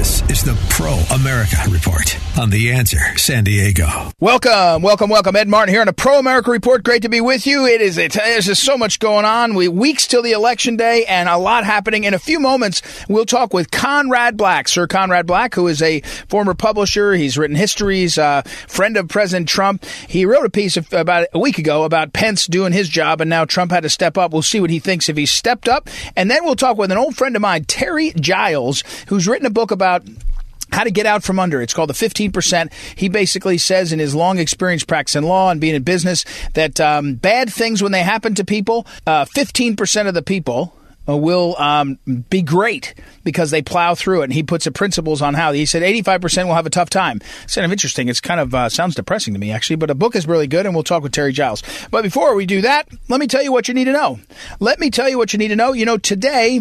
This is the Pro America Report on The Answer San Diego. Welcome, welcome, welcome. Ed Martin here on a Pro America Report. Great to be with you. It is, it, there's just so much going on. We weeks till the election day and a lot happening. In a few moments, we'll talk with Conrad Black, Sir Conrad Black, who is a former publisher. He's written histories, uh, friend of President Trump. He wrote a piece of, about a week ago about Pence doing his job, and now Trump had to step up. We'll see what he thinks if he stepped up. And then we'll talk with an old friend of mine, Terry Giles, who's written a book about how to get out from under. It's called the 15%. He basically says in his long experience practicing law and being in business that um, bad things, when they happen to people, uh, 15% of the people uh, will um, be great because they plow through it. And he puts the principles on how. He said 85% will have a tough time. It's kind of interesting. It's kind of uh, sounds depressing to me, actually, but a book is really good, and we'll talk with Terry Giles. But before we do that, let me tell you what you need to know. Let me tell you what you need to know. You know, today,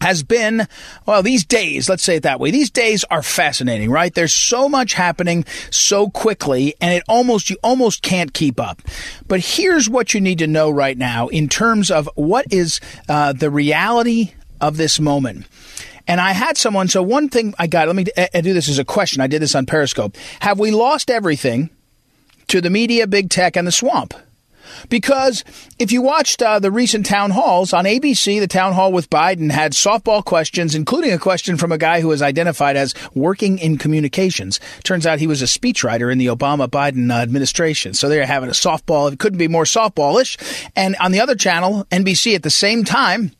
has been, well, these days, let's say it that way. These days are fascinating, right? There's so much happening so quickly and it almost, you almost can't keep up. But here's what you need to know right now in terms of what is uh, the reality of this moment. And I had someone, so one thing I got, let me I do this as a question. I did this on Periscope. Have we lost everything to the media, big tech, and the swamp? Because if you watched uh, the recent town halls on ABC, the town hall with Biden had softball questions, including a question from a guy who was identified as working in communications. Turns out he was a speechwriter in the Obama Biden uh, administration. So they're having a softball. It couldn't be more softballish. And on the other channel, NBC, at the same time,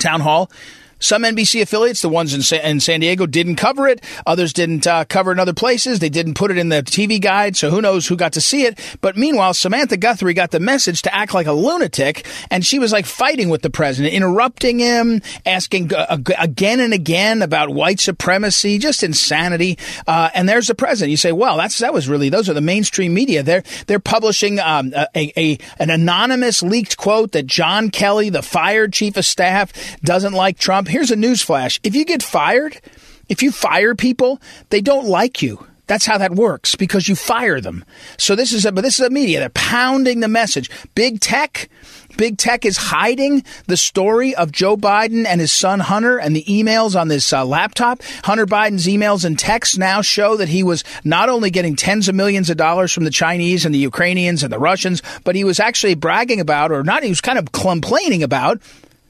town hall, some NBC affiliates, the ones in San, in San Diego, didn't cover it. Others didn't uh, cover it in other places. They didn't put it in the TV guide, so who knows who got to see it. But meanwhile, Samantha Guthrie got the message to act like a lunatic, and she was like fighting with the president, interrupting him, asking uh, again and again about white supremacy, just insanity. Uh, and there's the president. You say, well, that's that was really those are the mainstream media. They're they're publishing um, a, a an anonymous leaked quote that John Kelly, the fired chief of staff, doesn't like Trump. Here's a newsflash. If you get fired, if you fire people, they don't like you. That's how that works because you fire them. So this is a, but this is a media. They're pounding the message. Big tech, big tech is hiding the story of Joe Biden and his son Hunter and the emails on this uh, laptop. Hunter Biden's emails and texts now show that he was not only getting tens of millions of dollars from the Chinese and the Ukrainians and the Russians, but he was actually bragging about, or not, he was kind of complaining about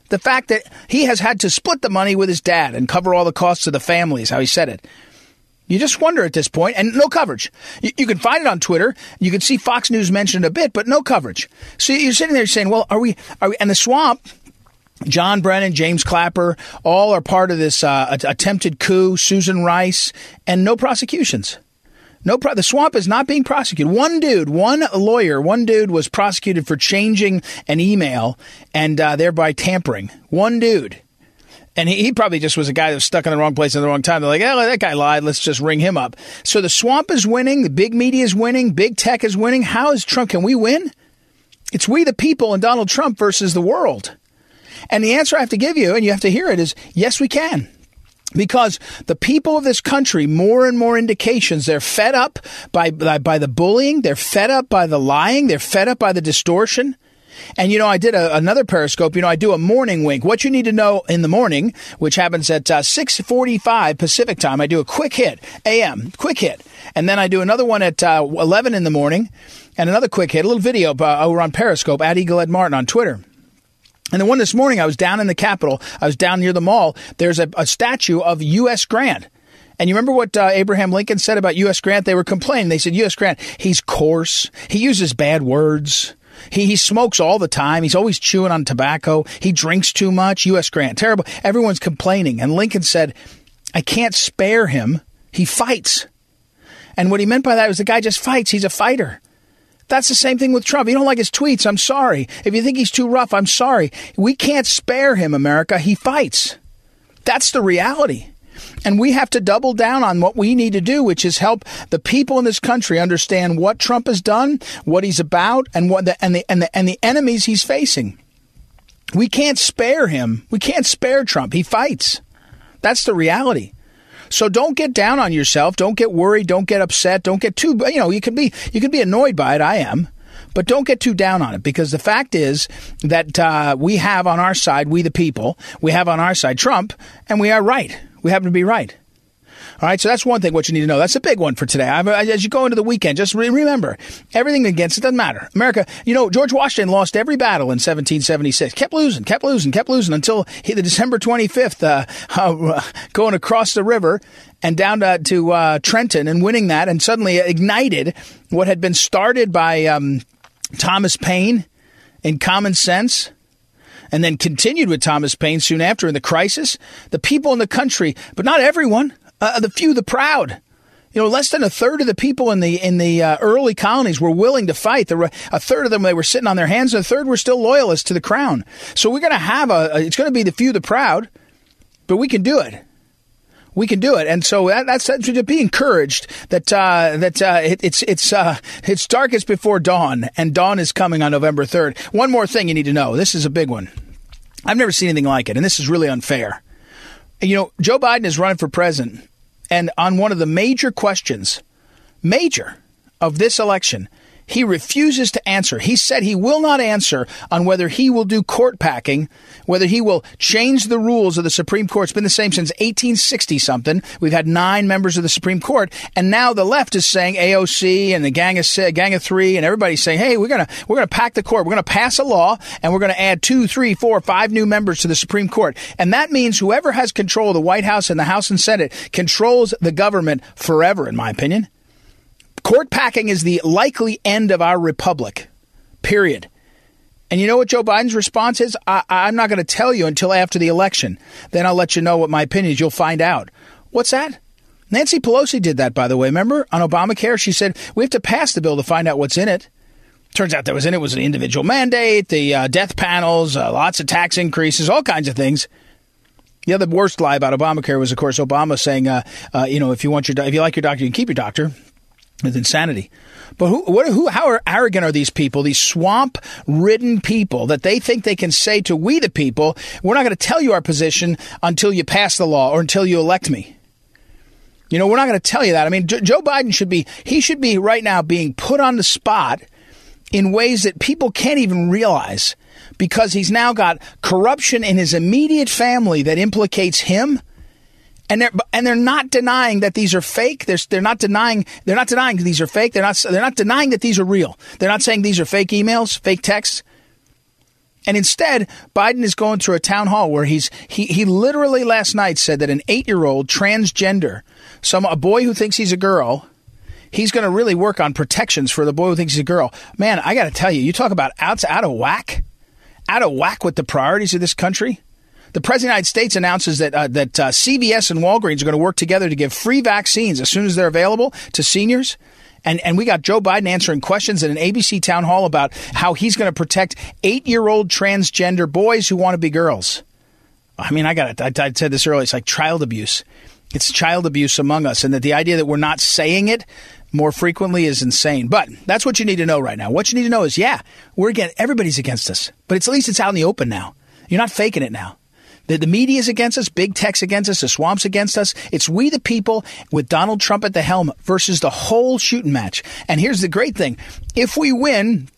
the fact that he has had to split the money with his dad and cover all the costs of the family is how he said it. You just wonder at this point, and no coverage. You, you, can find it on Twitter. You can see Fox News mentioned a bit, but no coverage. So you're sitting there saying, "Well, are we? Are we?" And the swamp, John Brennan, James Clapper, all are part of this uh, attempted coup. Susan Rice, and no prosecutions. No, pro- the swamp is not being prosecuted. One dude, one lawyer, one dude was prosecuted for changing an email and uh, thereby tampering. One dude. And he, he, probably just was a guy that was stuck in the wrong place at the wrong time. They're like, oh, that guy lied. Let's just ring him up. So the swamp is winning. The big media is winning. Big tech is winning. How is Trump? Can we win? It's we the people and Donald Trump versus the world. And the answer I have to give you, and you have to hear it, is yes, we can. Because the people of this country, more and more indications, they're fed up by, by, by the bullying, they're fed up by the lying, they're fed up by the distortion. And you know, I did a, another Periscope. You know, I do a morning wink. What you need to know in the morning, which happens at uh, six forty-five Pacific time. I do a quick hit, AM, quick hit, and then I do another one at uh, eleven in the morning, and another quick hit, a little video uh, over on Periscope at Eagle Ed Martin on Twitter. And the one this morning, I was down in the Capitol. I was down near the mall. There's a, a statue of U.S. Grant. And you remember what uh, Abraham Lincoln said about U.S. Grant? They were complaining. They said, U.S. Grant, he's coarse. He uses bad words. He, he smokes all the time. He's always chewing on tobacco. He drinks too much. U.S. Grant, terrible. Everyone's complaining. And Lincoln said, I can't spare him. He fights. And what he meant by that was the guy just fights. He's a fighter. That's the same thing with Trump. You don't like his tweets. I'm sorry. If you think he's too rough, I'm sorry. We can't spare him, America. He fights. That's the reality. And we have to double down on what we need to do, which is help the people in this country understand what Trump has done, what he's about, and what the, and the, and the, and the enemies he's facing. We can't spare him. We can't spare Trump. He fights. That's the reality. So don't get down on yourself. Don't get worried. Don't get upset. Don't get too, you know, you can be, you can be annoyed by it. I am. But don't get too down on it because the fact is that uh, we have on our side, we the people, we have on our side Trump, and we are right. We happen to be right. All right, so that's one thing what you need to know. That's a big one for today. As you go into the weekend, just remember everything against it doesn't matter. America, you know, George Washington lost every battle in 1776. Kept losing, kept losing, kept losing until he, the December 25th, uh, uh, going across the river and down to, to uh, Trenton and winning that, and suddenly ignited what had been started by um, Thomas Paine in Common Sense and then continued with Thomas Paine soon after in the crisis. The people in the country, but not everyone, uh, the few, the proud. You know, less than a third of the people in the in the uh, early colonies were willing to fight. The, a third of them they were sitting on their hands, and a third were still loyalists to the crown. So we're going to have a, a it's going to be the few, the proud, but we can do it. We can do it, and so that, that's, to be encouraged that uh, that uh, it, it's it's uh, it's darkest before dawn, and dawn is coming on November third. One more thing you need to know: this is a big one. I've never seen anything like it, and this is really unfair you know, Joe Biden is running for president, and on one of the major questions, major of this election, he refuses to answer. He said he will not answer on whether he will do court packing, whether he will change the rules of the Supreme Court. It's been the same since 1860 something. We've had nine members of the Supreme Court, and now the left is saying AOC and the Gang of Gang of Three, and everybody's saying, "Hey, we're gonna we're gonna pack the court. We're gonna pass a law, and we're gonna add two, three, four, five new members to the Supreme Court." And that means whoever has control of the White House and the House and Senate controls the government forever, in my opinion. Court packing is the likely end of our republic, period. And you know what Joe Biden's response is? I, am not going to tell you until after the election. Then I'll let you know what my opinion is. You'll find out. What's that? Nancy Pelosi did that, by the way. Remember on Obamacare? She said, we have to pass the bill to find out what's in it. Turns out that was in it was an individual mandate, the uh, death panels, uh, lots of tax increases, all kinds of things. The other worst lie about Obamacare was, of course, Obama saying, uh, uh you know, if you want your, if you like your doctor, you can keep your doctor with insanity. But who, what, who, how arrogant are these people, these swamp ridden people, that they think they can say to we the people, we're not going to tell you our position until you pass the law or until you elect me? You know, we're not going to tell you that. I mean, Joe Biden should be, he should be right now being put on the spot in ways that people can't even realize because he's now got corruption in his immediate family that implicates him and they're and they're not denying that these are fake. They're they're not denying they're not denying these are fake. They're not they're not denying that these are real. They're not saying these are fake emails, fake texts. And instead, Biden is going through a town hall where he's he he literally last night said that an eight year old transgender, some a boy who thinks he's a girl, he's going to really work on protections for the boy who thinks he's a girl. Man, I got to tell you, you talk about out out of whack, out of whack with the priorities of this country. The President of the United States announces that uh, that uh, CVS and Walgreens are going to work together to give free vaccines as soon as they're available to seniors. And, and we got Joe Biden answering questions at an ABC town hall about how he's going to protect eight year old transgender boys who want to be girls. I mean, I got it. I, said this earlier. It's like child abuse. It's child abuse among us, and that the idea that we're not saying it more frequently is insane. But that's what you need to know right now. What you need to know is, yeah, we're again, everybody's against us, but it's at least it's out in the open now. You're not faking it now. The, the media is against us, big tech's against us, the swamp's against us. It's we the people with Donald Trump at the helm versus the whole shooting match. And here's the great thing. If we win,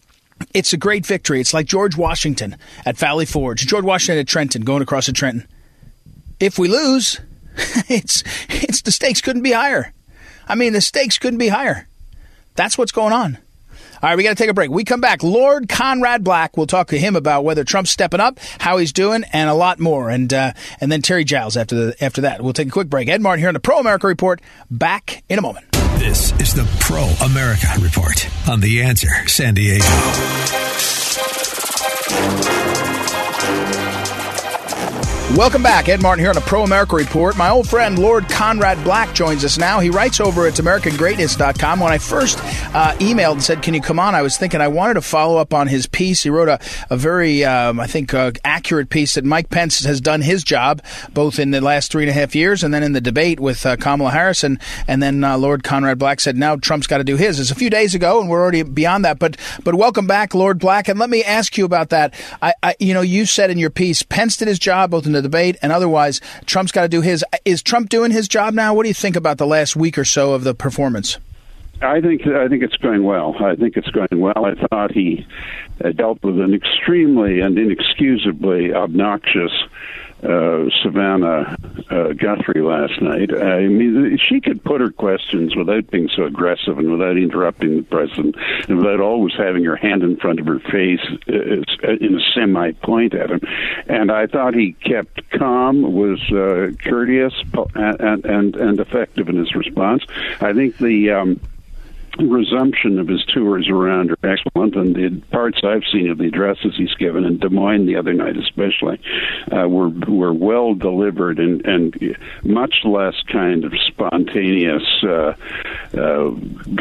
it's a great victory. It's like George Washington at Valley Forge, George Washington at Trenton, going across the Trenton. If we lose, it's it's the stakes couldn't be higher. I mean, the stakes couldn't be higher. That's what's going on. All right, we got to take a break. We come back. Lord Conrad Black. We'll talk to him about whether Trump's stepping up, how he's doing, and a lot more. And uh, and then Terry Giles after the after that. We'll take a quick break. Ed Martin here on the Pro America Report. Back in a moment. This is the Pro America Report on the Answer San Diego. Welcome back. Ed Martin here on a Pro America Report. My old friend Lord Conrad Black joins us now. He writes over at AmericanGreatness.com. When I first uh, emailed and said, Can you come on? I was thinking I wanted to follow up on his piece. He wrote a, a very, um, I think, uh, accurate piece that Mike Pence has done his job both in the last three and a half years and then in the debate with uh, Kamala Harris. And, and then uh, Lord Conrad Black said, Now Trump's got to do his. It's a few days ago, and we're already beyond that. But, but welcome back, Lord Black. And let me ask you about that. I, I you know, you said in your piece, Pence did his job both in the debate and otherwise. Trump's got to do his. Is Trump doing his job now? What do you think about the last week or so of the performance? I think I think it's going well. I think it's going well. I thought he uh, dealt with an extremely and inexcusably obnoxious uh, Savannah uh, Guthrie last night. I mean, she could put her questions without being so aggressive and without interrupting the president and without always having her hand in front of her face uh, in a semi point at him. And I thought he kept calm, was uh, courteous, and, and and effective in his response. I think the um, resumption of his tours around are excellent, and the parts I've seen of the addresses he's given in Des Moines the other night, especially, uh, were were well delivered and and much less kind of spontaneous uh, uh,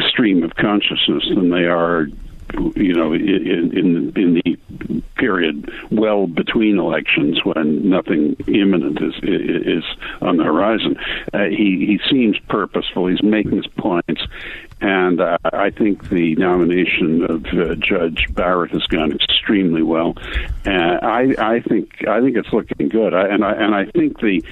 stream of consciousness than they are you know, in, in in the period well between elections when nothing imminent is is on the horizon, uh, he he seems purposeful. He's making his points, and uh, I think the nomination of uh, Judge Barrett has gone extremely well. And I, I think I think it's looking good. I, and I and I think the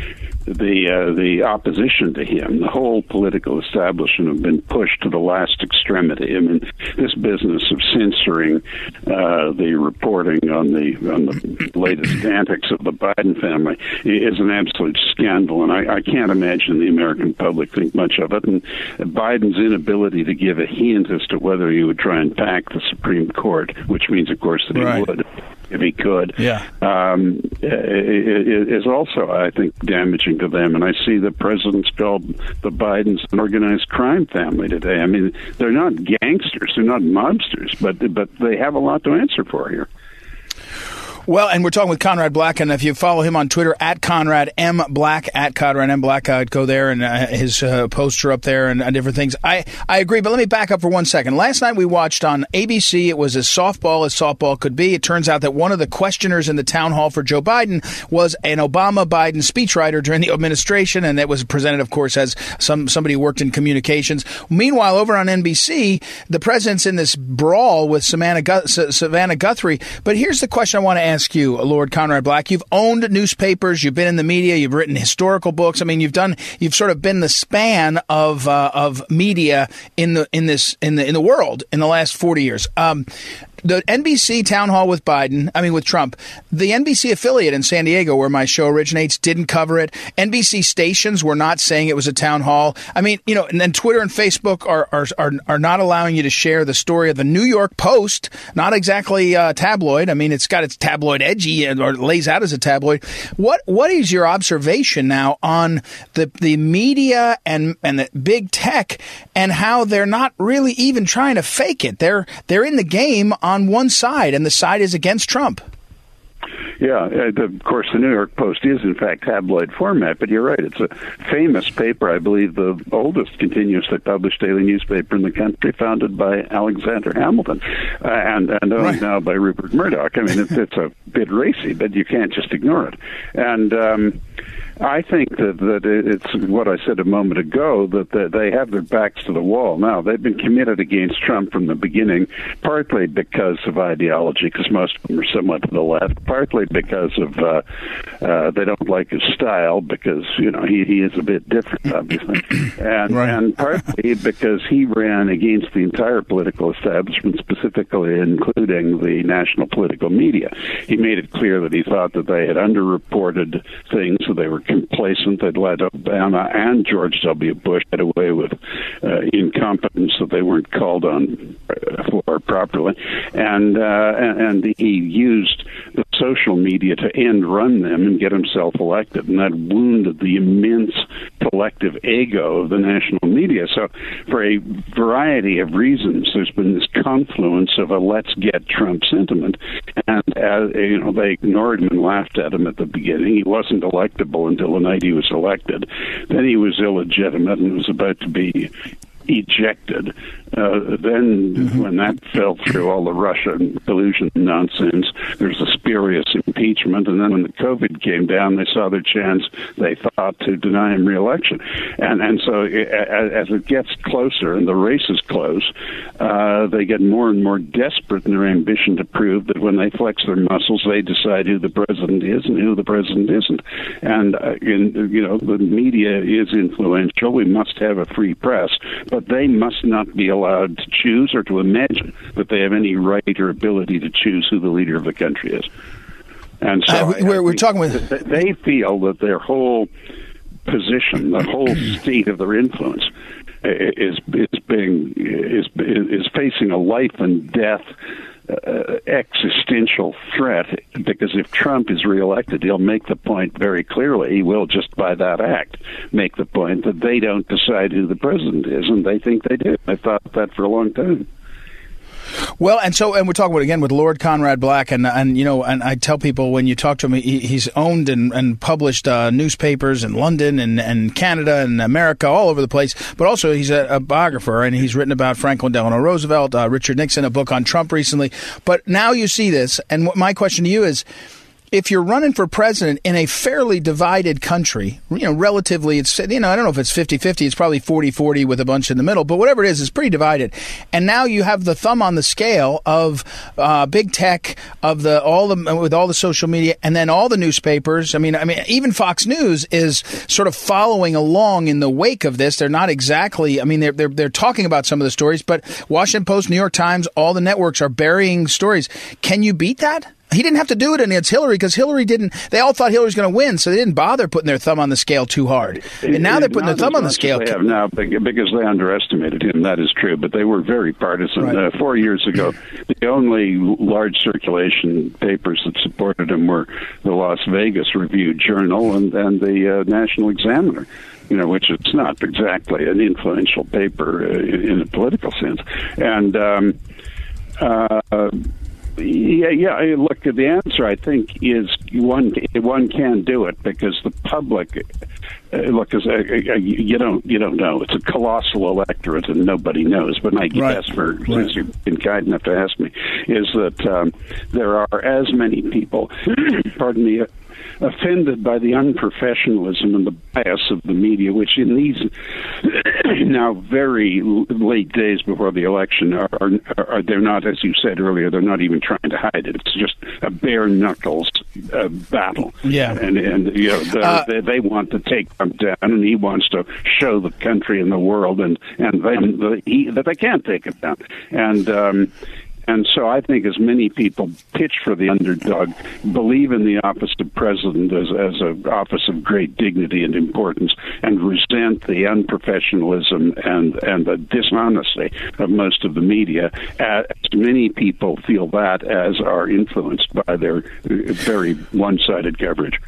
the uh, the opposition to him, the whole political establishment, have been pushed to the last extremity. I mean, this business of censoring uh, the reporting on the on the latest antics of the Biden family is an absolute scandal, and I, I can't imagine the American public think much of it. And Biden's inability to give a hint as to whether he would try and pack the Supreme Court, which means, of course, that right. he would if he could, yeah. um, is also, I think, damaging to them. And I see the president's called the Bidens an organized crime family today. I mean, they're not gangsters, they're not mobsters, but but they have a lot to answer for here. Well, and we're talking with Conrad Black, and if you follow him on Twitter at Conrad M Black at Conrad M Black, uh, go there and uh, his uh, poster up there and uh, different things. I I agree, but let me back up for one second. Last night we watched on ABC. It was as softball as softball could be. It turns out that one of the questioners in the town hall for Joe Biden was an Obama Biden speechwriter during the administration, and that was presented, of course, as some somebody who worked in communications. Meanwhile, over on NBC, the president's in this brawl with Savannah, Savannah Guthrie. But here's the question I want to ask ask you, Lord Conrad Black. You've owned newspapers, you've been in the media, you've written historical books. I mean, you've done, you've sort of been the span of uh, of media in the in this in the in the world in the last forty years. Um, the NBC town hall with Biden, I mean with Trump, the NBC affiliate in San Diego where my show originates didn't cover it. NBC stations were not saying it was a town hall. I mean, you know, and then Twitter and Facebook are are are, are not allowing you to share the story of the New York Post, not exactly uh, tabloid. I mean, it's got its tabloid edgy or lays out as a tabloid. What what is your observation now on the the media and and the big tech and how they're not really even trying to fake it? They're they're in the game on one side, and the side is against Trump. Yeah, uh, of course, the New York Post is in fact tabloid format, but you're right. It's a famous paper, I believe, the oldest continuously published daily newspaper in the country, founded by Alexander Hamilton, uh, and and owned right. now by Rupert Murdoch. I mean, it's, it's a bit racy, but you can't just ignore it. And um, I think that, that it's what I said a moment ago that they have their backs to the wall. Now, they've been committed against Trump from the beginning, partly because of ideology, because most of them are somewhat to the left, partly because of uh, uh, they don't like his style, because, you know, he, he is a bit different, obviously, and, right. and partly because he ran against the entire political establishment, specifically including the national political media. He made it clear that he thought that they had underreported things, so they were complacent. They'd let Obama and George W. Bush get away with uh, incompetence that they weren't called on uh, for properly, and uh, and he used the social media to end run them and get himself elected, and that wounded the immense collective ego of the national media. So, for a variety of reasons, there's been this confluence of a "let's get Trump" sentiment, and as, you know they ignored him and laughed at him at the beginning. He wasn't electable until the night he was elected. Then he was illegitimate and was about to be ejected. Uh, then, mm-hmm. when that fell through, all the Russian collusion nonsense, there's a spurious impeachment. And then when the COVID came down, they saw their chance, they thought, to deny him reelection. And, and so, it, as it gets closer and the race is close, uh, they get more and more desperate in their ambition to prove that when they flex their muscles, they decide who the president is and who the president isn't. And, uh, in, you know, the media is influential. We must have a free press. But but they must not be allowed to choose or to imagine that they have any right or ability to choose who the leader of the country is. And so uh, we're, we're talking with they feel that their whole position, the whole state of their influence, is is being is is facing a life and death uh, existential threat because if Trump is reelected, he'll make the point very clearly. He will just by that act make the point that they don't decide who the president is, and they think they do. I thought that for a long time. Well, and so, and we're talking about again with Lord Conrad Black, and and you know, and I tell people when you talk to him, he, he's owned and, and published uh, newspapers in London and, and Canada and America, all over the place. But also, he's a, a biographer, and he's written about Franklin Delano Roosevelt, uh, Richard Nixon, a book on Trump recently. But now you see this, and what my question to you is if you're running for president in a fairly divided country, you know, relatively, it's, you know, I don't know if it's 50 50, it's probably 40 40 with a bunch in the middle, but whatever it is, it's pretty divided. And now you have the thumb on the scale of uh, big tech, of the, all the, with all the social media, and then all the newspapers. I mean, I mean, even Fox News is sort of following along in the wake of this. They're not exactly, I mean, they're, they're, they're talking about some of the stories, but Washington Post, New York Times, all the networks are burying stories. Can you beat that? He didn't have to do it against Hillary because Hillary didn't. They all thought Hillary was going to win, so they didn't bother putting their thumb on the scale too hard. And now they're putting their thumb on the scale. They have now because they underestimated him. That is true, but they were very partisan. Right. Uh, four years ago, the only large circulation papers that supported him were the Las Vegas Review Journal and, and the uh, National Examiner you know, which is not exactly an influential paper uh, in, in, a political sense. And um, uh, yeah, yeah. Look, the answer I think is one. One can do it because the public. Uh, look, is uh, you don't you don't know. It's a colossal electorate, and nobody knows. But my guess, for right. since you've been kind enough to ask me, is that um, there are as many people. pardon me offended by the unprofessionalism and the bias of the media, which in these now very late days before the election are, are, are, they're not, as you said earlier, they're not even trying to hide it. It's just a bare knuckles uh, battle. Yeah, and and you know uh, they, they want to take him down, and he wants to show the country and the world and and they, he, that they can't take him down. And um, and so I think as many people pitch for the underdog, believe in the office of president as, as an office of great dignity and importance, and resent the unprofessionalism and, and the dishonesty of most of the media, as many people feel that as are influenced by their very one sided coverage.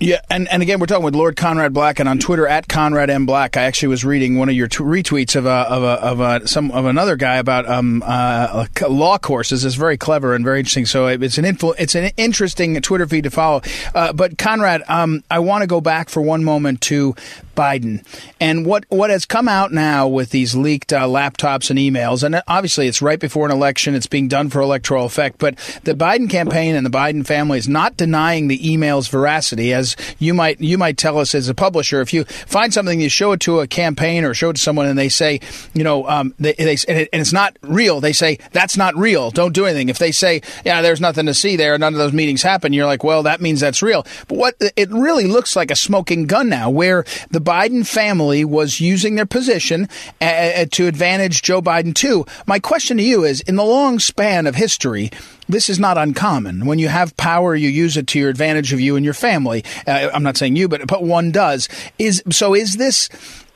Yeah, and, and again, we're talking with Lord Conrad Black, and on Twitter at Conrad M Black. I actually was reading one of your t- retweets of a, of a, of a, some of another guy about um, uh, law courses. It's very clever and very interesting. So it's an influ- it's an interesting Twitter feed to follow. Uh, but Conrad, um, I want to go back for one moment to Biden. And what, what has come out now with these leaked uh, laptops and emails, and obviously it's right before an election, it's being done for electoral effect, but the Biden campaign and the Biden family is not denying the email's veracity, as you might you might tell us as a publisher. If you find something, you show it to a campaign or show it to someone, and they say, you know, um, they, they and, it, and it's not real, they say that's not real. Don't do anything. If they say, yeah, there's nothing to see there, none of those meetings happen, you're like, well, that means that's real. But what it really looks like a smoking gun now, where the Biden family was using their position uh, uh, to advantage Joe Biden too. My question to you is in the long span of history, this is not uncommon. When you have power, you use it to your advantage of you and your family. Uh, I'm not saying you, but but one does. Is so? Is this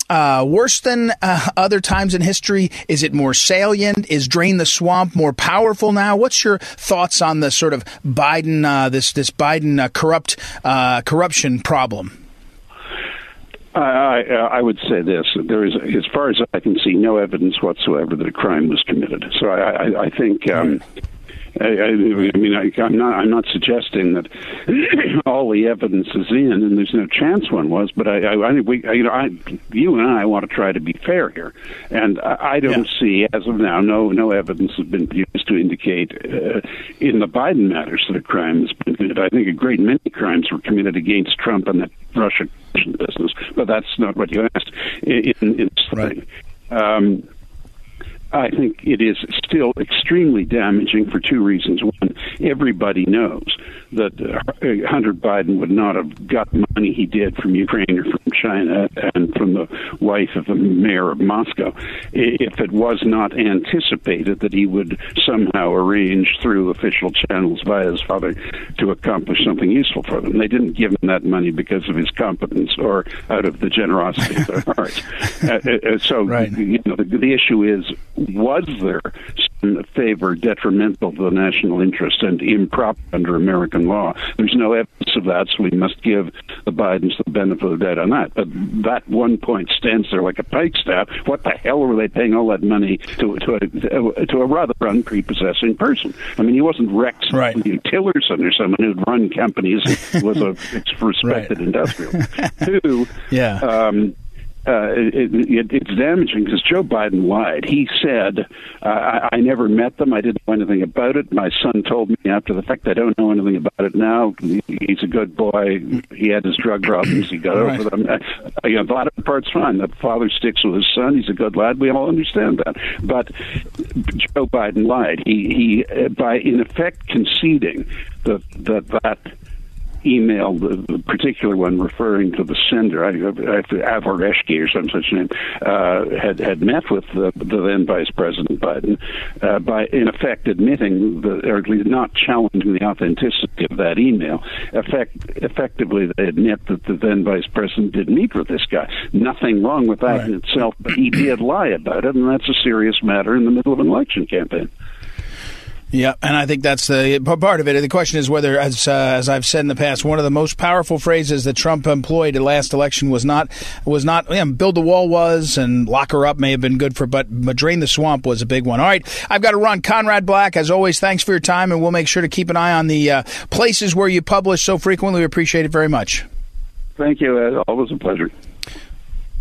uh, worse than uh, other times in history? Is it more salient? Is drain the swamp more powerful now? What's your thoughts on the sort of Biden uh, this this Biden uh, corrupt uh, corruption problem? I, I would say this: there is, as far as I can see, no evidence whatsoever that a crime was committed. So I, I, I think. Um, I, I, I mean, I, I'm not. I'm not suggesting that all the evidence is in, and there's no chance one was. But I, I, I we, you know, I, you and I want to try to be fair here, and I, I don't yeah. see, as of now, no no evidence has been used to indicate uh, in the Biden matters that a crime has been committed. I think a great many crimes were committed against Trump and the Russia business, but that's not what you asked in, in this right. thing. Um, I think it is still extremely damaging for two reasons. One, everybody knows that uh, Hunter Biden would not have got the money he did from Ukraine or from China and from the wife of the mayor of Moscow, if it was not anticipated that he would somehow arrange through official channels via his father to accomplish something useful for them. They didn't give him that money because of his competence or out of the generosity of their heart. Uh, uh, so, right. you know, the, the issue is, was there some favor detrimental to the national interest and improper under American law? There's no evidence of that, so we must give the Bidens the benefit of the doubt on that. But that one point stands there like a pikestaff. What the hell were they paying all that money to to a, to a rather unprepossessing person? I mean, he wasn't Rex right. Tillerson or someone who'd run companies. He was a respected right. industrial. Two, yeah. Um, uh, it, it, it's damaging because Joe Biden lied. He said, uh, I, I never met them. I didn't know anything about it. My son told me after the fact I don't know anything about it now. He, he's a good boy. He had his drug problems. He got right. over them. Uh, you know, the latter part's fine. The father sticks with his son. He's a good lad. We all understand that. But Joe Biden lied. He, he uh, by in effect conceding that that that email, the, particular one referring to the sender, I, I, Avoreshki or some such name, uh, had had met with the, the then Vice President Biden uh, by, in effect, admitting the, or at least not challenging the authenticity of that email. Effect, effectively, they admit that the then Vice President did meet with this guy. Nothing wrong with that right. in itself, but he did lie about it, and that's a serious matter in the middle of an election campaign. Yeah, and I think that's the part of it. The question is whether, as uh, as I've said in the past, one of the most powerful phrases that Trump employed at last election was not was not yeah, build the wall was and lock her up may have been good for, but, but drain the swamp was a big one. All right, I've got to run. Conrad Black, as always, thanks for your time, and we'll make sure to keep an eye on the uh, places where you publish so frequently. We appreciate it very much. Thank you. Always a pleasure.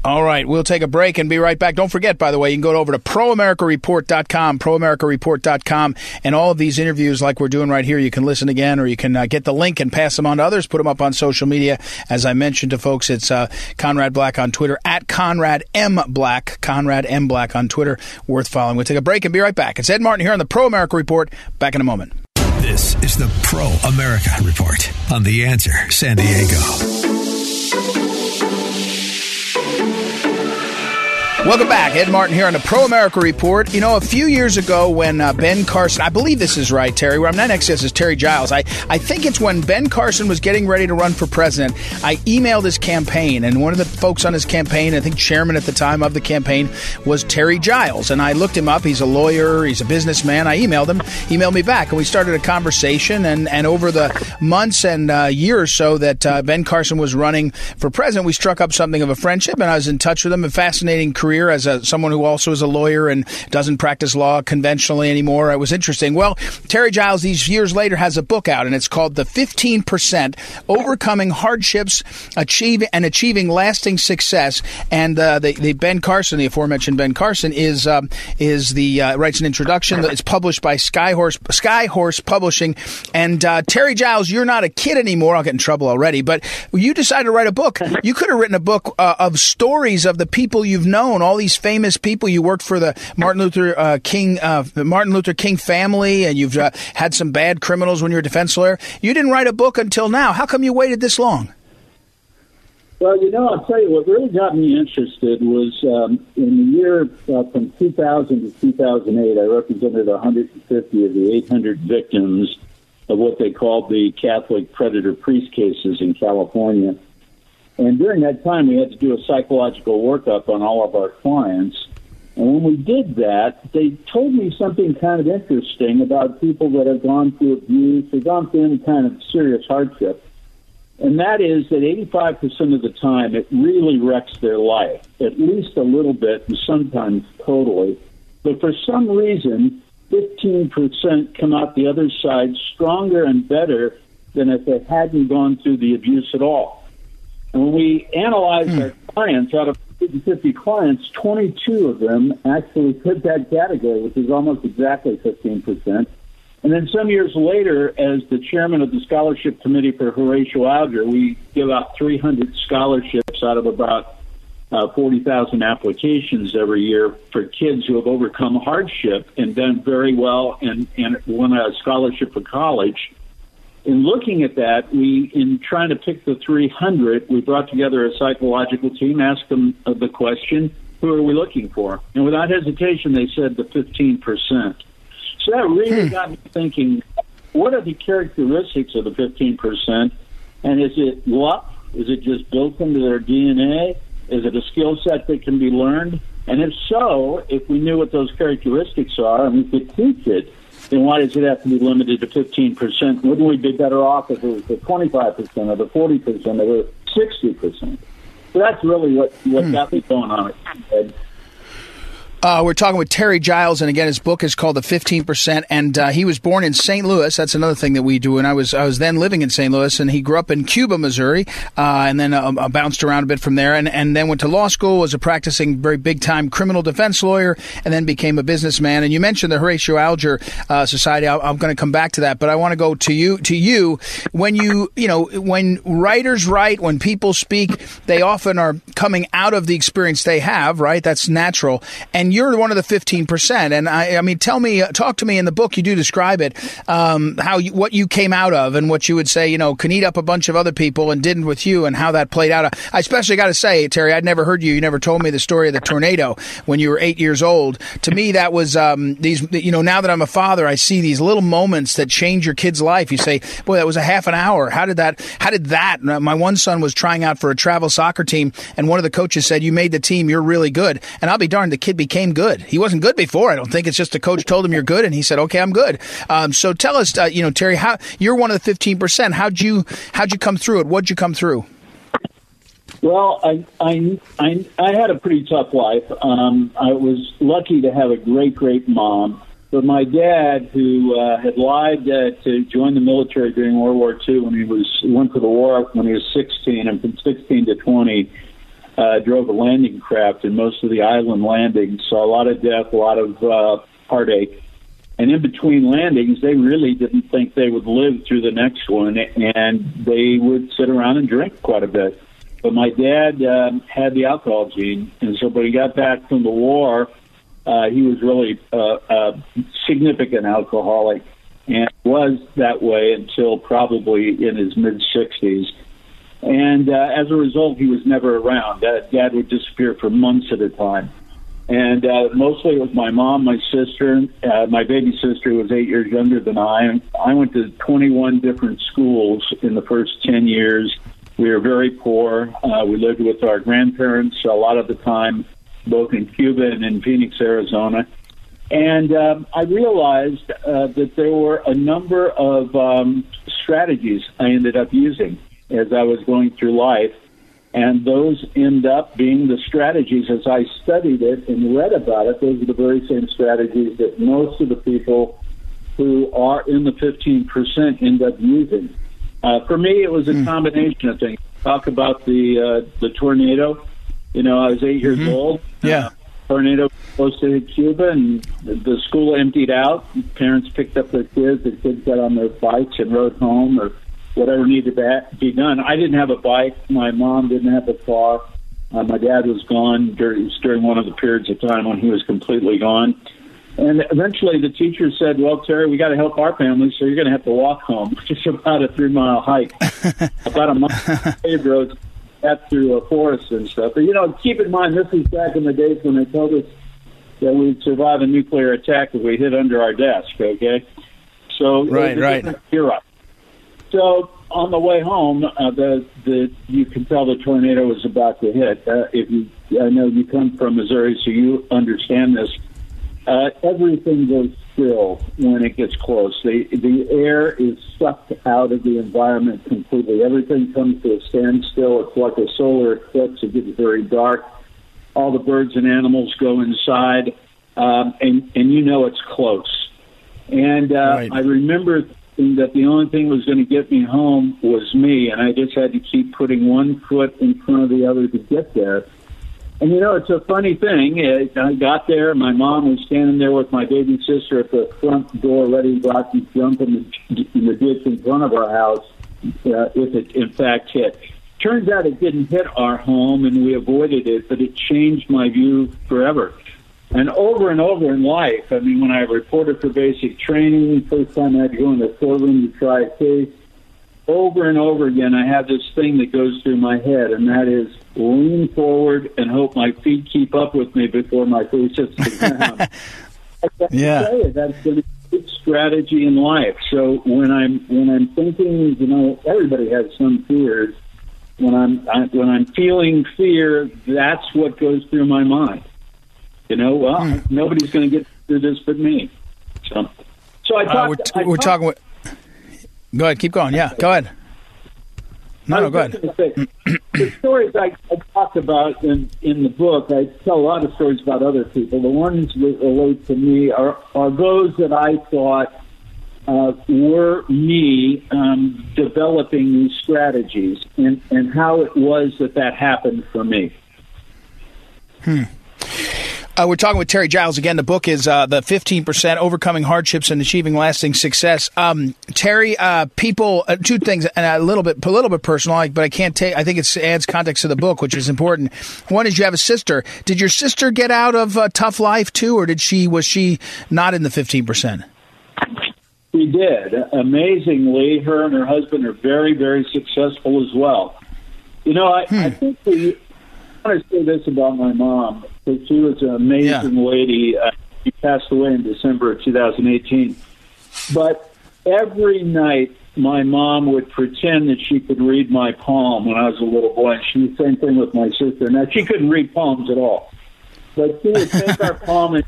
All right, we'll take a break and be right back. Don't forget, by the way, you can go over to proamericareport.com, proamericareport.com, and all of these interviews, like we're doing right here, you can listen again or you can uh, get the link and pass them on to others, put them up on social media. As I mentioned to folks, it's uh, Conrad Black on Twitter, at Conrad M. Black, Conrad M. Black on Twitter. Worth following. We'll take a break and be right back. It's Ed Martin here on the Pro America Report. Back in a moment. This is the Pro America Report on The Answer San Diego. Welcome back. Ed Martin here on the Pro America Report. You know, a few years ago when uh, Ben Carson, I believe this is right, Terry, where I'm not next is Terry Giles. I, I think it's when Ben Carson was getting ready to run for president, I emailed his campaign, and one of the folks on his campaign, I think chairman at the time of the campaign, was Terry Giles. And I looked him up. He's a lawyer, he's a businessman. I emailed him, he emailed me back, and we started a conversation. And, and over the months and uh, year or so that uh, Ben Carson was running for president, we struck up something of a friendship, and I was in touch with him. A fascinating career career as a, someone who also is a lawyer and doesn't practice law conventionally anymore. It was interesting. Well, Terry Giles, these years later, has a book out, and it's called The 15% Overcoming Hardships Achieve, and Achieving Lasting Success. And uh, the, the, Ben Carson, the aforementioned Ben Carson, is uh, is the uh, writes an introduction. It's published by Skyhorse Skyhorse Publishing. And uh, Terry Giles, you're not a kid anymore. I'll get in trouble already, but you decided to write a book. You could have written a book uh, of stories of the people you've known all these famous people. You worked for the Martin Luther uh, King uh, Martin Luther King family, and you've uh, had some bad criminals when you were a defense lawyer. You didn't write a book until now. How come you waited this long? Well, you know, I'll tell you what really got me interested was um, in the year uh, from 2000 to 2008, I represented 150 of the 800 victims of what they called the Catholic predator priest cases in California. And during that time, we had to do a psychological workup on all of our clients. And when we did that, they told me something kind of interesting about people that have gone through abuse, they've gone through any kind of serious hardship. And that is that 85% of the time, it really wrecks their life, at least a little bit, and sometimes totally. But for some reason, 15% come out the other side stronger and better than if they hadn't gone through the abuse at all. And when we analyzed hmm. our clients, out of 50 clients, 22 of them actually fit that category, which is almost exactly 15%. And then some years later, as the chairman of the scholarship committee for Horatio Alger, we give out 300 scholarships out of about uh, 40,000 applications every year for kids who have overcome hardship and done very well and, and won a scholarship for college. In looking at that, we, in trying to pick the 300, we brought together a psychological team, asked them the question, who are we looking for? And without hesitation, they said the 15%. So that really hmm. got me thinking, what are the characteristics of the 15%? And is it luck? Is it just built into their DNA? Is it a skill set that can be learned? And if so, if we knew what those characteristics are and we could teach it, then why does it have to be limited to 15%? Wouldn't we be better off if it was the 25% or the 40% or the 60%? So that's really what, what hmm. got me going on it. Uh, we're talking with Terry Giles, and again, his book is called The Fifteen Percent. And uh, he was born in St. Louis. That's another thing that we do. And I was I was then living in St. Louis, and he grew up in Cuba, Missouri, uh, and then uh, bounced around a bit from there, and, and then went to law school, was a practicing very big time criminal defense lawyer, and then became a businessman. And you mentioned the Horatio Alger uh, Society. I, I'm going to come back to that, but I want to go to you to you when you you know when writers write, when people speak, they often are coming out of the experience they have. Right, that's natural, and you're one of the 15%. And I, I mean, tell me, uh, talk to me in the book, you do describe it, um, how you, what you came out of and what you would say, you know, can eat up a bunch of other people and didn't with you and how that played out. I especially got to say, Terry, I'd never heard you. You never told me the story of the tornado when you were eight years old. To me, that was, um, these, you know, now that I'm a father, I see these little moments that change your kid's life. You say, boy, that was a half an hour. How did that, how did that? My one son was trying out for a travel soccer team and one of the coaches said, you made the team. You're really good. And I'll be darned, the kid became good. He wasn't good before. I don't think it's just the coach told him you're good, and he said, "Okay, I'm good." Um, so tell us, uh, you know, Terry, how you're one of the 15 percent. How'd you how'd you come through it? What'd you come through? Well, I, I, I, I had a pretty tough life. Um, I was lucky to have a great, great mom. But my dad, who uh, had lied uh, to join the military during World War II when he was went to the war when he was 16, and from 16 to 20, uh, drove a landing craft in most of the island landings, saw a lot of death, a lot of uh, heartache. And in between landings, they really didn't think they would live through the next one, and they would sit around and drink quite a bit. But my dad um, had the alcohol gene, and so when he got back from the war, uh, he was really uh, a significant alcoholic, and was that way until probably in his mid 60s. And uh, as a result, he was never around. Dad, Dad would disappear for months at a time. And uh, mostly it was my mom, my sister, uh, my baby sister who was eight years younger than I. I went to 21 different schools in the first 10 years. We were very poor. Uh, we lived with our grandparents a lot of the time, both in Cuba and in Phoenix, Arizona. And um, I realized uh, that there were a number of um, strategies I ended up using as I was going through life. And those end up being the strategies as I studied it and read about it. Those are the very same strategies that most of the people who are in the 15% end up using. Uh, for me, it was a hmm. combination of things. Talk about the uh, the tornado. You know, I was 8 years mm-hmm. old. Yeah. Uh, tornado close to Cuba, and the, the school emptied out. Parents picked up their kids. The kids got on their bikes and rode home, or whatever needed to be done. I didn't have a bike. My mom didn't have a car. Uh, my dad was gone during, during one of the periods of time when he was completely gone. And eventually the teacher said, Well, Terry, we got to help our family, so you're going to have to walk home, which is about a three mile hike. about a mile paved roads, through a forest and stuff. But, you know, keep in mind, this is back in the days when they told us that we'd survive a nuclear attack if we hid under our desk, okay? So, right, right. Era. So on the way home, uh, the the you can tell the tornado was about to hit. Uh, if you, I know you come from Missouri, so you understand this. Uh, everything goes still when it gets close. The the air is sucked out of the environment completely. Everything comes to a standstill. It's like a solar eclipse. It gets very dark. All the birds and animals go inside, um, and and you know it's close. And uh, right. I remember that the only thing was going to get me home was me, and I just had to keep putting one foot in front of the other to get there. And you know, it's a funny thing. I got there. My mom was standing there with my baby sister at the front door, ready to jump in the, in the ditch in front of our house uh, if it in fact hit. Turns out it didn't hit our home, and we avoided it, but it changed my view forever. And over and over in life, I mean, when I reported for basic training, first time I had to go in the courtroom to try a case, over and over again, I have this thing that goes through my head, and that is lean forward and hope my feet keep up with me before my face hits the ground. yeah, you, that's the strategy in life. So when I'm when I'm thinking, you know, everybody has some fears. When I'm I, when I'm feeling fear, that's what goes through my mind. You know, well, hmm. nobody's going to get through this but me. So, so I uh, we're, t- I we're talking. With, go ahead, keep going. Yeah, go ahead. No, no, go ahead. Say, the stories I, I talk about in, in the book, I tell a lot of stories about other people. The ones that relate to me are, are those that I thought uh, were me um, developing these strategies and, and how it was that that happened for me. Hmm. Uh, we're talking with Terry Giles again. The book is uh, the 15% Overcoming Hardships and Achieving Lasting Success. Um, Terry, uh, people, uh, two things, and a little bit, a little bit personal, but I can't take. I think it adds context to the book, which is important. One is you have a sister. Did your sister get out of a tough life too, or did she? Was she not in the 15%? She did. Amazingly, her and her husband are very, very successful as well. You know, I, hmm. I think we I want to say this about my mom because she was an amazing yeah. lady. Uh, she passed away in December of 2018. But every night, my mom would pretend that she could read my palm when I was a little boy. And she same thing with my sister. Now she couldn't read palms at all, but she would take our palm and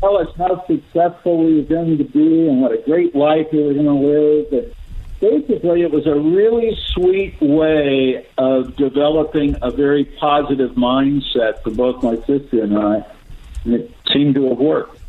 tell us how successful we were going to be and what a great life we were going to live. And basically, it was a really sweet way of developing a very positive mindset for both my sister and I. And it seemed to have worked.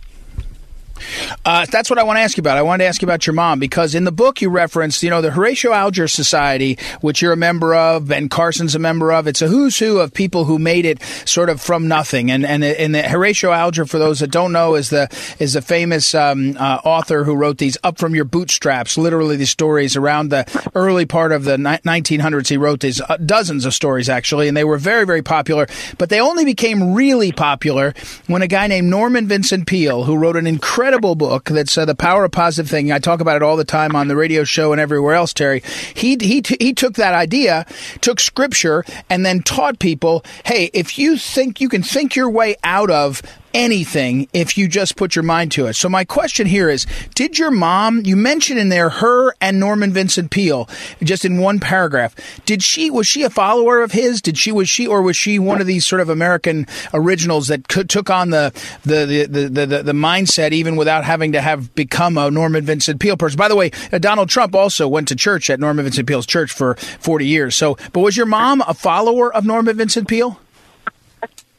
Uh, that's what I want to ask you about. I wanted to ask you about your mom because in the book you referenced, you know, the Horatio Alger Society, which you're a member of, and Carson's a member of. It's a who's who of people who made it sort of from nothing. And and, and the Horatio Alger, for those that don't know, is the is a famous um, uh, author who wrote these "Up from Your Bootstraps," literally the stories around the early part of the ni- 1900s. He wrote these uh, dozens of stories actually, and they were very very popular. But they only became really popular when a guy named Norman Vincent Peale, who wrote an incredible book book that's uh, the power of positive thinking. I talk about it all the time on the radio show and everywhere else. Terry, he he t- he took that idea, took scripture, and then taught people, hey, if you think you can think your way out of anything if you just put your mind to it. So my question here is, did your mom, you mentioned in there her and Norman Vincent Peale, just in one paragraph, did she, was she a follower of his? Did she, was she, or was she one of these sort of American originals that could, took on the, the, the, the, the, the mindset even without having to have become a Norman Vincent Peale person? By the way, uh, Donald Trump also went to church at Norman Vincent Peale's church for 40 years. So, but was your mom a follower of Norman Vincent Peale?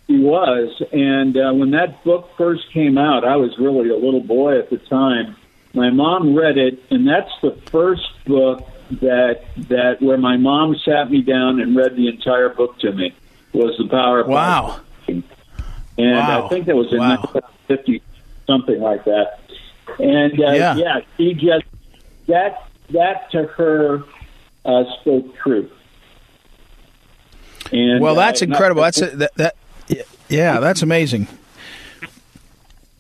He was, and uh, when that book first came out, I was really a little boy at the time. My mom read it, and that's the first book that that where my mom sat me down and read the entire book to me was the power of wow. And wow. I think that was in wow. 1950, something like that. And uh, yeah. yeah, she just that that to her uh, spoke truth. And, well, that's uh, incredible. That's a, that, that yeah, that's amazing.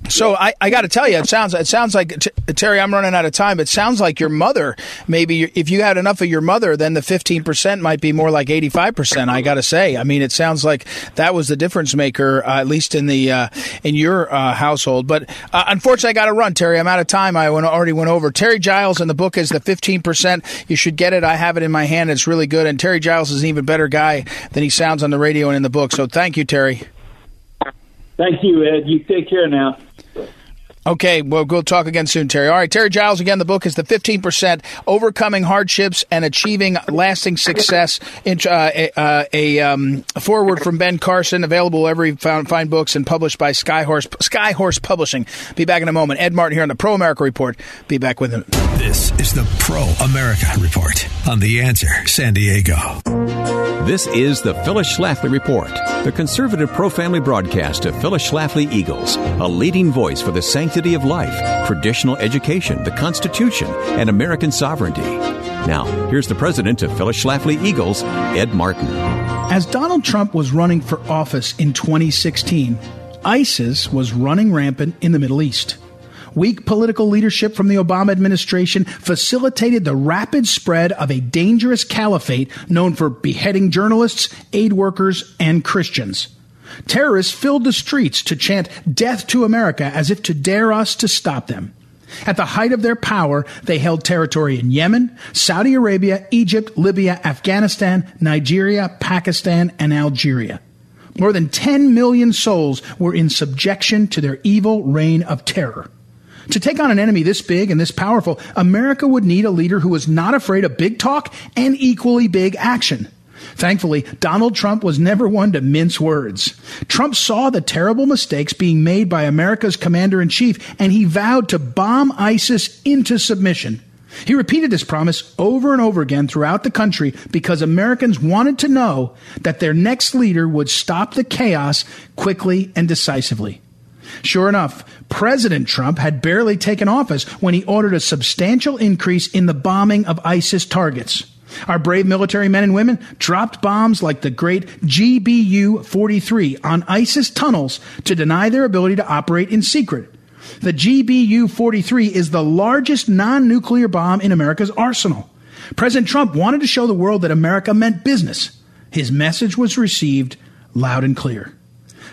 So I, I got to tell you, it sounds it sounds like Terry. I'm running out of time. It sounds like your mother. Maybe if you had enough of your mother, then the 15 percent might be more like 85 percent. I got to say. I mean, it sounds like that was the difference maker, uh, at least in the uh, in your uh, household. But uh, unfortunately, I got to run, Terry. I'm out of time. I went, already went over. Terry Giles in the book is the 15 percent. You should get it. I have it in my hand. It's really good. And Terry Giles is an even better guy than he sounds on the radio and in the book. So thank you, Terry. Thank you, Ed. You take care now. Okay, well, we'll talk again soon, Terry. All right, Terry Giles, again, the book is The 15% Overcoming Hardships and Achieving Lasting Success. Uh, a, uh, a um, forward from Ben Carson, available every fine books and published by Skyhorse, Skyhorse Publishing. Be back in a moment. Ed Martin here on the Pro America Report. Be back with him. This is the Pro America Report on The Answer San Diego. This is the Phyllis Schlafly Report, the conservative pro family broadcast of Phyllis Schlafly Eagles, a leading voice for the sanctity of life, traditional education, the Constitution, and American sovereignty. Now, here's the president of Phyllis Schlafly Eagles, Ed Martin. As Donald Trump was running for office in 2016, ISIS was running rampant in the Middle East. weak political leadership from the Obama administration facilitated the rapid spread of a dangerous caliphate known for beheading journalists, aid workers, and Christians. Terrorists filled the streets to chant death to America as if to dare us to stop them. At the height of their power, they held territory in Yemen, Saudi Arabia, Egypt, Libya, Afghanistan, Nigeria, Pakistan, and Algeria. More than 10 million souls were in subjection to their evil reign of terror. To take on an enemy this big and this powerful, America would need a leader who was not afraid of big talk and equally big action. Thankfully, Donald Trump was never one to mince words. Trump saw the terrible mistakes being made by America's commander in chief, and he vowed to bomb ISIS into submission. He repeated this promise over and over again throughout the country because Americans wanted to know that their next leader would stop the chaos quickly and decisively. Sure enough, President Trump had barely taken office when he ordered a substantial increase in the bombing of ISIS targets. Our brave military men and women dropped bombs like the great GBU 43 on ISIS tunnels to deny their ability to operate in secret. The GBU 43 is the largest non nuclear bomb in America's arsenal. President Trump wanted to show the world that America meant business. His message was received loud and clear.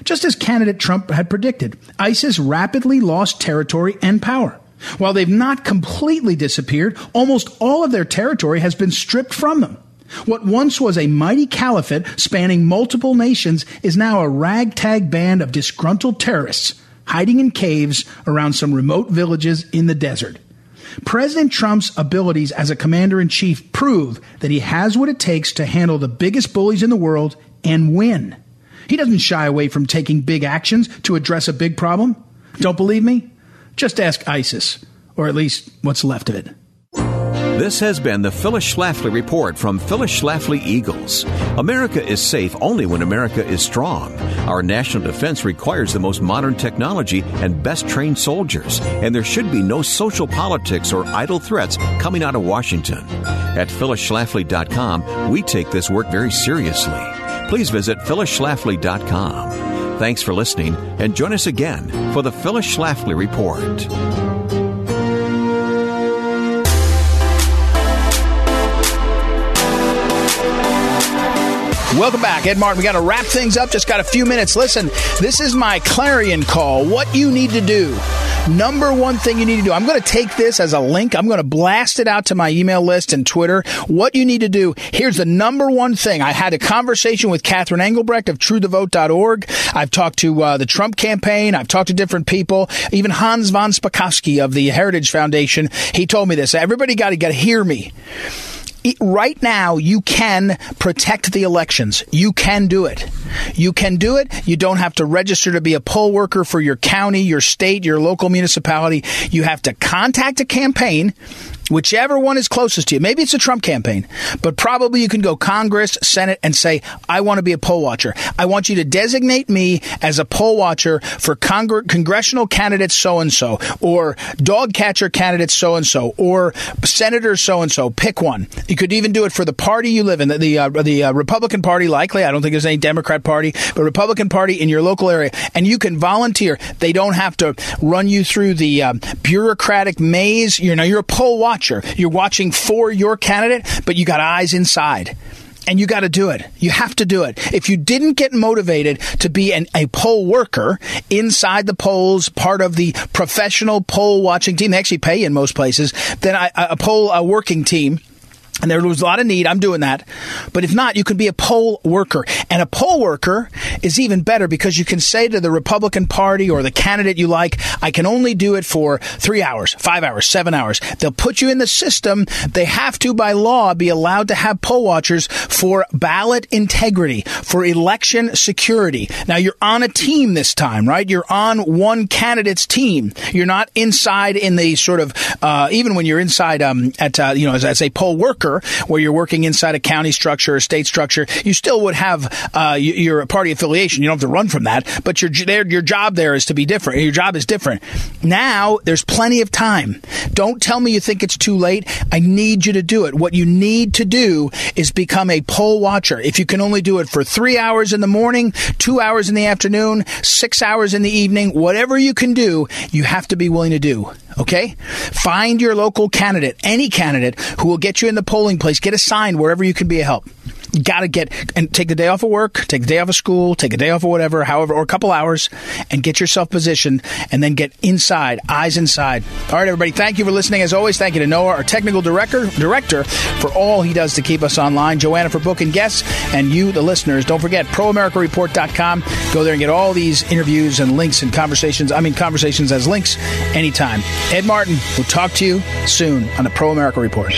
Just as candidate Trump had predicted, ISIS rapidly lost territory and power. While they've not completely disappeared, almost all of their territory has been stripped from them. What once was a mighty caliphate spanning multiple nations is now a ragtag band of disgruntled terrorists hiding in caves around some remote villages in the desert. President Trump's abilities as a commander in chief prove that he has what it takes to handle the biggest bullies in the world and win. He doesn't shy away from taking big actions to address a big problem. Don't believe me? Just ask ISIS, or at least what's left of it. This has been the Phyllis Schlafly Report from Phyllis Schlafly Eagles. America is safe only when America is strong. Our national defense requires the most modern technology and best trained soldiers, and there should be no social politics or idle threats coming out of Washington. At phyllisschlafly.com, we take this work very seriously. Please visit phyllisschlafly.com. Thanks for listening, and join us again for the Phyllis Schlafly Report. Welcome back, Ed Martin. We got to wrap things up. Just got a few minutes. Listen, this is my clarion call. What you need to do. Number one thing you need to do. I'm going to take this as a link. I'm going to blast it out to my email list and Twitter. What you need to do. Here's the number one thing. I had a conversation with Catherine Engelbrecht of TrueTheVote.org. I've talked to uh, the Trump campaign. I've talked to different people. Even Hans von Spakovsky of the Heritage Foundation. He told me this. Everybody got to get hear me right now you can protect the elections. You can do it. You can do it. You don't have to register to be a poll worker for your county, your state, your local municipality. You have to contact a campaign whichever one is closest to you. Maybe it's a Trump campaign, but probably you can go Congress, Senate, and say, I want to be a poll watcher. I want you to designate me as a poll watcher for Congre- congressional candidate so and so, or dog catcher candidate so and so, or senator so and so. Pick one. You could even do it for the party you live in, the the, uh, the uh, Republican Party. Likely, I don't think there's any Democrat Party, but Republican Party in your local area, and you can volunteer. They don't have to run you through the uh, bureaucratic maze. You know, you're a poll watcher watcher. You're watching for your candidate, but you got eyes inside and you got to do it. You have to do it. If you didn't get motivated to be an, a poll worker inside the polls, part of the professional poll watching team, they actually pay in most places, then I, a poll a working team and there was a lot of need. I'm doing that. But if not, you could be a poll worker. And a poll worker is even better because you can say to the Republican Party or the candidate you like, I can only do it for three hours, five hours, seven hours. They'll put you in the system. They have to, by law, be allowed to have poll watchers for ballot integrity, for election security. Now, you're on a team this time, right? You're on one candidate's team. You're not inside in the sort of, uh, even when you're inside um, at, uh, you know, as, as a poll worker worker where you're working inside a county structure or state structure, you still would have uh, your party affiliation. You don't have to run from that, but your your job there is to be different. Your job is different. Now there's plenty of time. Don't tell me you think it's too late. I need you to do it. What you need to do is become a poll watcher. If you can only do it for three hours in the morning, two hours in the afternoon, six hours in the evening, whatever you can do, you have to be willing to do. Okay? Find your local candidate, any candidate who will get you in the polling place. Get assigned wherever you can be a help You got to get and take the day off of work, take the day off of school, take a day off of whatever, however, or a couple hours, and get yourself positioned, and then get inside, eyes inside. All right, everybody. Thank you for listening. As always, thank you to Noah, our technical director, director, for all he does to keep us online. Joanna for booking guests, and you, the listeners. Don't forget proamericareport.com. Go there and get all these interviews and links and conversations. I mean, conversations as links anytime. Ed Martin will talk to you soon on the Pro America Report.